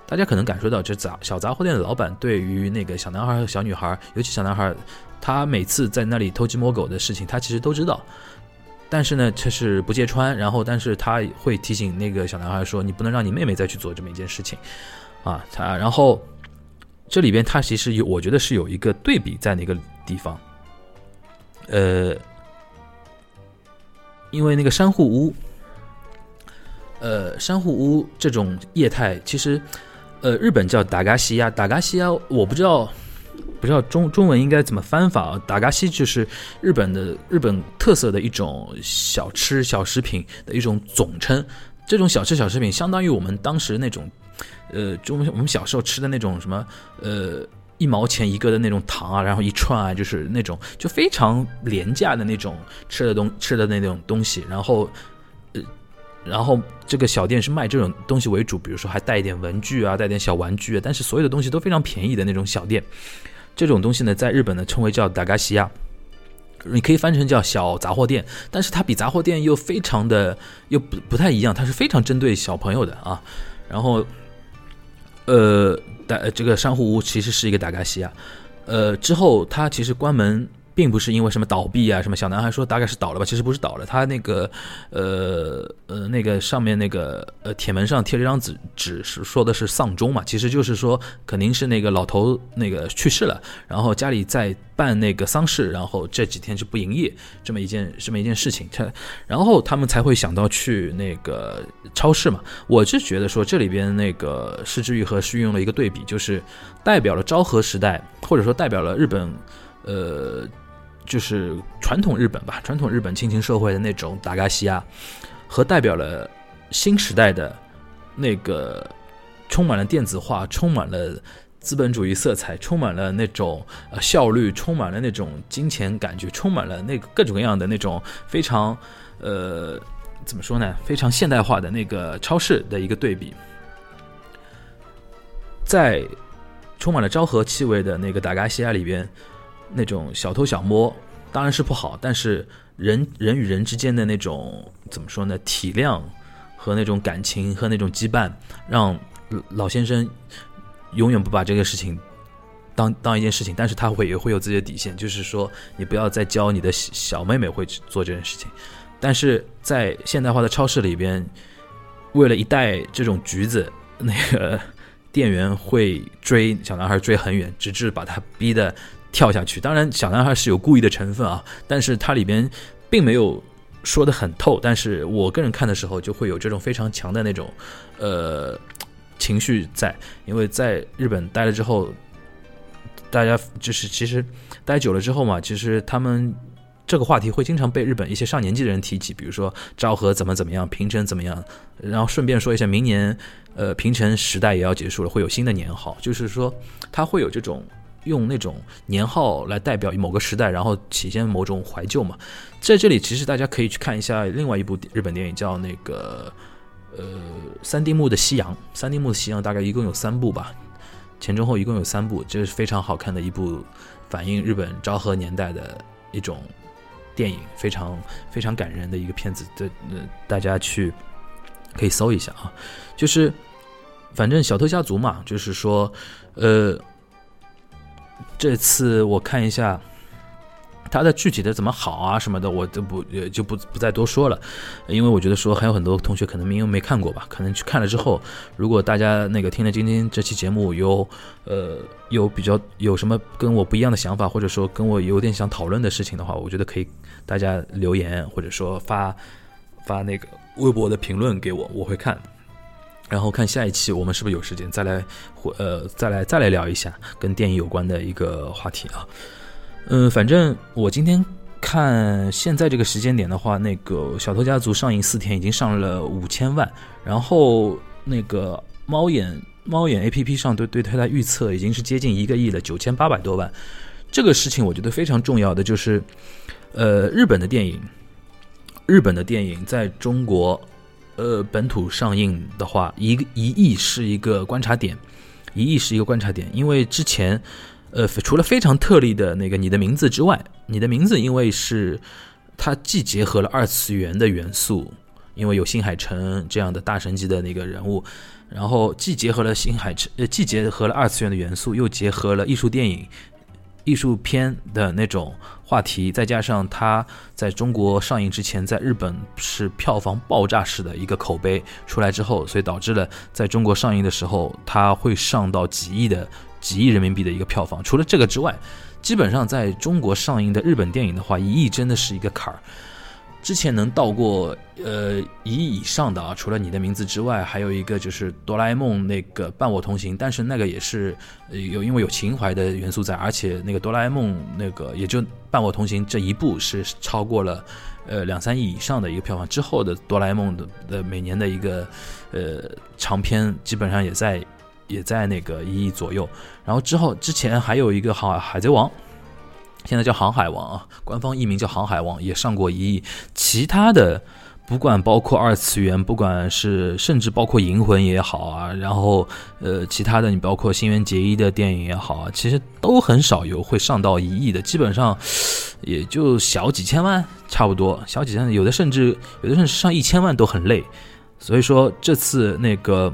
大家可能感受到，这杂小杂货店的老板对于那个小男孩和小女孩，尤其小男孩，他每次在那里偷鸡摸狗的事情，他其实都知道，但是呢，却是不揭穿。然后，但是他会提醒那个小男孩说：“你不能让你妹妹再去做这么一件事情。”啊，他然后这里边他其实有，我觉得是有一个对比在那个地方，呃。因为那个珊瑚屋，呃，珊瑚屋这种业态，其实，呃，日本叫达嘎西亚，达嘎西亚，我不知道，不知道中中文应该怎么翻法啊？达嘎西就是日本的日本特色的一种小吃小食品的一种总称。这种小吃小食品相当于我们当时那种，呃，中我们小时候吃的那种什么，呃。一毛钱一个的那种糖啊，然后一串啊，就是那种就非常廉价的那种吃的东吃的那种东西。然后，呃，然后这个小店是卖这种东西为主，比如说还带一点文具啊，带点小玩具啊，但是所有的东西都非常便宜的那种小店。这种东西呢，在日本呢称为叫达嘎西亚，你可以翻成叫小杂货店，但是它比杂货店又非常的又不不太一样，它是非常针对小朋友的啊。然后，呃。但这个珊瑚屋其实是一个达嘎西亚，呃，之后它其实关门。并不是因为什么倒闭啊，什么小男孩说大概是倒了吧，其实不是倒了，他那个，呃呃，那个上面那个呃铁门上贴了一张纸，纸是说的是丧钟嘛，其实就是说肯定是那个老头那个去世了，然后家里在办那个丧事，然后这几天就不营业，这么一件这么一件事情，他然后他们才会想到去那个超市嘛。我是觉得说这里边那个失之愈合是运用了一个对比，就是代表了昭和时代，或者说代表了日本，呃。就是传统日本吧，传统日本亲情社会的那种达嘎西亚，和代表了新时代的那个充满了电子化、充满了资本主义色彩、充满了那种呃效率、充满了那种金钱感觉、充满了那各种各样的那种非常呃怎么说呢？非常现代化的那个超市的一个对比，在充满了昭和气味的那个达嘎西亚里边。那种小偷小摸当然是不好，但是人人与人之间的那种怎么说呢？体谅和那种感情和那种羁绊，让老先生永远不把这个事情当当一件事情，但是他会也会有自己的底线，就是说你不要再教你的小妹妹会做这件事情。但是在现代化的超市里边，为了一袋这种橘子，那个店员会追小男孩追很远，直至把他逼的。跳下去，当然小男孩是有故意的成分啊，但是它里边并没有说的很透。但是我个人看的时候，就会有这种非常强的那种呃情绪在，因为在日本待了之后，大家就是其实待久了之后嘛，其实他们这个话题会经常被日本一些上年纪的人提起，比如说昭和怎么怎么样，平成怎么样，然后顺便说一下，明年呃平成时代也要结束了，会有新的年号，就是说他会有这种。用那种年号来代表某个时代，然后体现某种怀旧嘛。在这里，其实大家可以去看一下另外一部日本电影，叫那个呃三丁目的夕阳。三丁目的夕阳大概一共有三部吧，前中后一共有三部，这是非常好看的一部反映日本昭和年代的一种电影，非常非常感人的一个片子。的呃，大家去可以搜一下啊。就是反正小偷家族嘛，就是说呃。这次我看一下，它的具体的怎么好啊什么的，我都不呃就不不再多说了，因为我觉得说还有很多同学可能因为没看过吧，可能去看了之后，如果大家那个听了今天这期节目有呃有比较有什么跟我不一样的想法，或者说跟我有点想讨论的事情的话，我觉得可以大家留言或者说发发那个微博的评论给我，我会看。然后看下一期我们是不是有时间再来呃再来再来聊一下跟电影有关的一个话题啊。嗯，反正我今天看现在这个时间点的话，那个《小偷家族》上映四天已经上了五千万，然后那个猫眼猫眼 A P P 上对对它的预测已经是接近一个亿了，九千八百多万。这个事情我觉得非常重要的就是，呃，日本的电影，日本的电影在中国呃本土上映的话，一个一亿是一个观察点，一亿是一个观察点，因为之前。呃，除了非常特例的那个你的名字之外，你的名字因为是它既结合了二次元的元素，因为有新海诚这样的大神级的那个人物，然后既结合了新海诚，呃，既结合了二次元的元素，又结合了艺术电影、艺术片的那种话题，再加上它在中国上映之前，在日本是票房爆炸式的一个口碑出来之后，所以导致了在中国上映的时候，它会上到几亿的。几亿人民币的一个票房，除了这个之外，基本上在中国上映的日本电影的话，一亿真的是一个坎儿。之前能到过呃一亿以上的啊，除了你的名字之外，还有一个就是哆啦 A 梦那个伴我同行，但是那个也是有因为有情怀的元素在，而且那个哆啦 A 梦那个也就伴我同行这一部是超过了呃两三亿以上的一个票房，之后的哆啦 A 梦的的每年的一个呃长片基本上也在。也在那个一亿左右，然后之后之前还有一个海海贼王，现在叫航海王啊，官方译名叫航海王，也上过一亿。其他的不管包括二次元，不管是甚至包括银魂也好啊，然后呃其他的你包括新垣结衣的电影也好啊，其实都很少有会上到一亿的，基本上也就小几千万差不多，小几千万，有的甚至有的甚至上一千万都很累。所以说这次那个。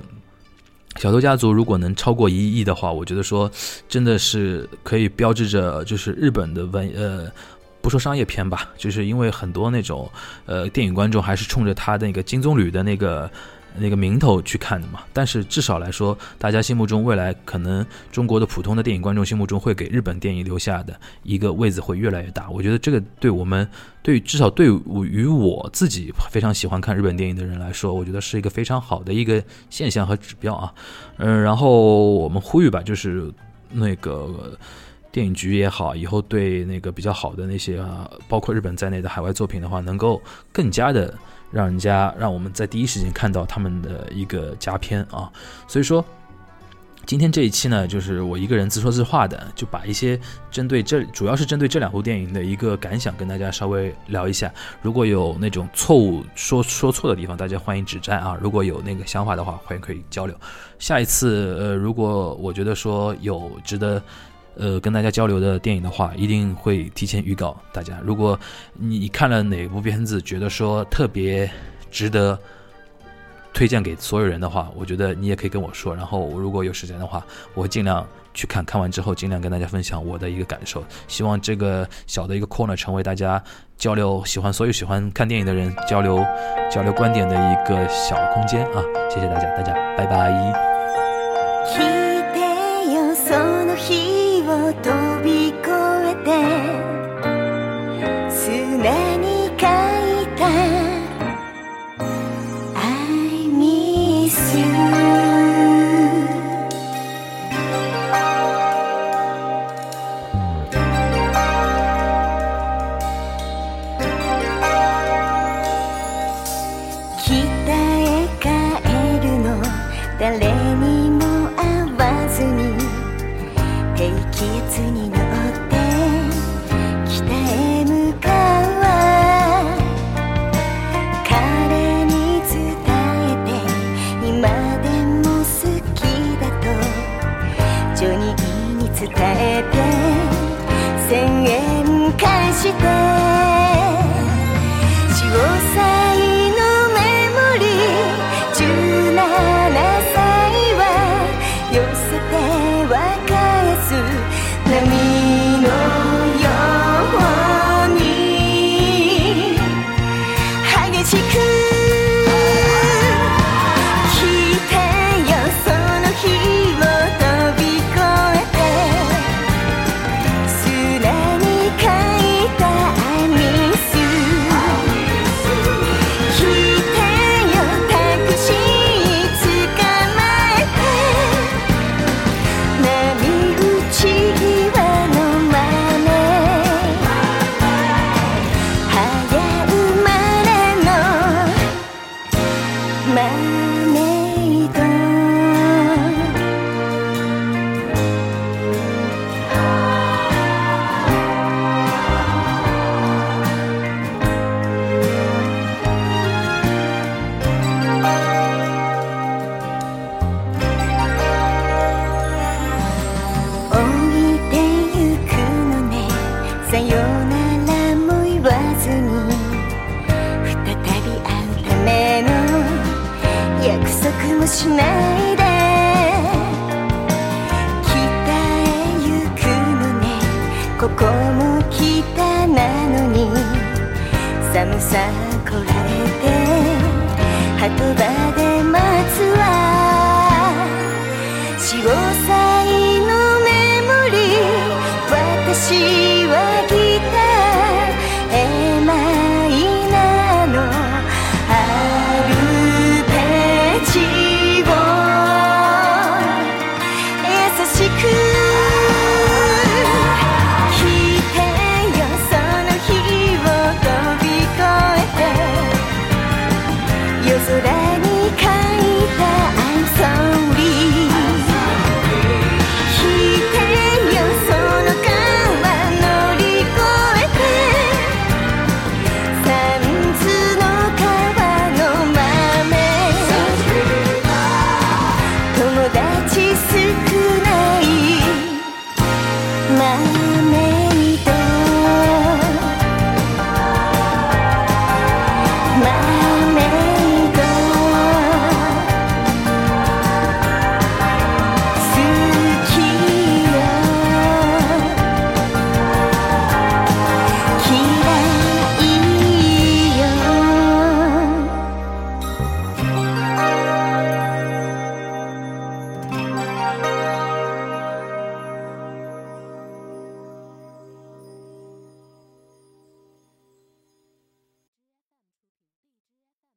小偷家族如果能超过一亿的话，我觉得说真的是可以标志着，就是日本的文呃，不说商业片吧，就是因为很多那种呃电影观众还是冲着他那个金棕榈的那个。那个名头去看的嘛，但是至少来说，大家心目中未来可能中国的普通的电影观众心目中会给日本电影留下的一个位置会越来越大。我觉得这个对我们，对至少对于我自己非常喜欢看日本电影的人来说，我觉得是一个非常好的一个现象和指标啊。嗯，然后我们呼吁吧，就是那个电影局也好，以后对那个比较好的那些啊，包括日本在内的海外作品的话，能够更加的。让人家让我们在第一时间看到他们的一个佳片啊，所以说今天这一期呢，就是我一个人自说自话的，就把一些针对这主要是针对这两部电影的一个感想跟大家稍微聊一下。如果有那种错误说说错的地方，大家欢迎指正啊。如果有那个想法的话，欢迎可以交流。下一次呃，如果我觉得说有值得。呃，跟大家交流的电影的话，一定会提前预告大家。如果你看了哪部片子，觉得说特别值得推荐给所有人的话，我觉得你也可以跟我说。然后我如果有时间的话，我会尽量去看看完之后，尽量跟大家分享我的一个感受。希望这个小的一个 corner 成为大家交流喜欢所有喜欢看电影的人交流交流观点的一个小空间啊！谢谢大家，大家拜拜。飛び越えて砂に書いた I miss you. 北へ帰るの誰にしないで。北へ行くのね。ここも北なのに。寒さこらえて。鳩場で待つわ。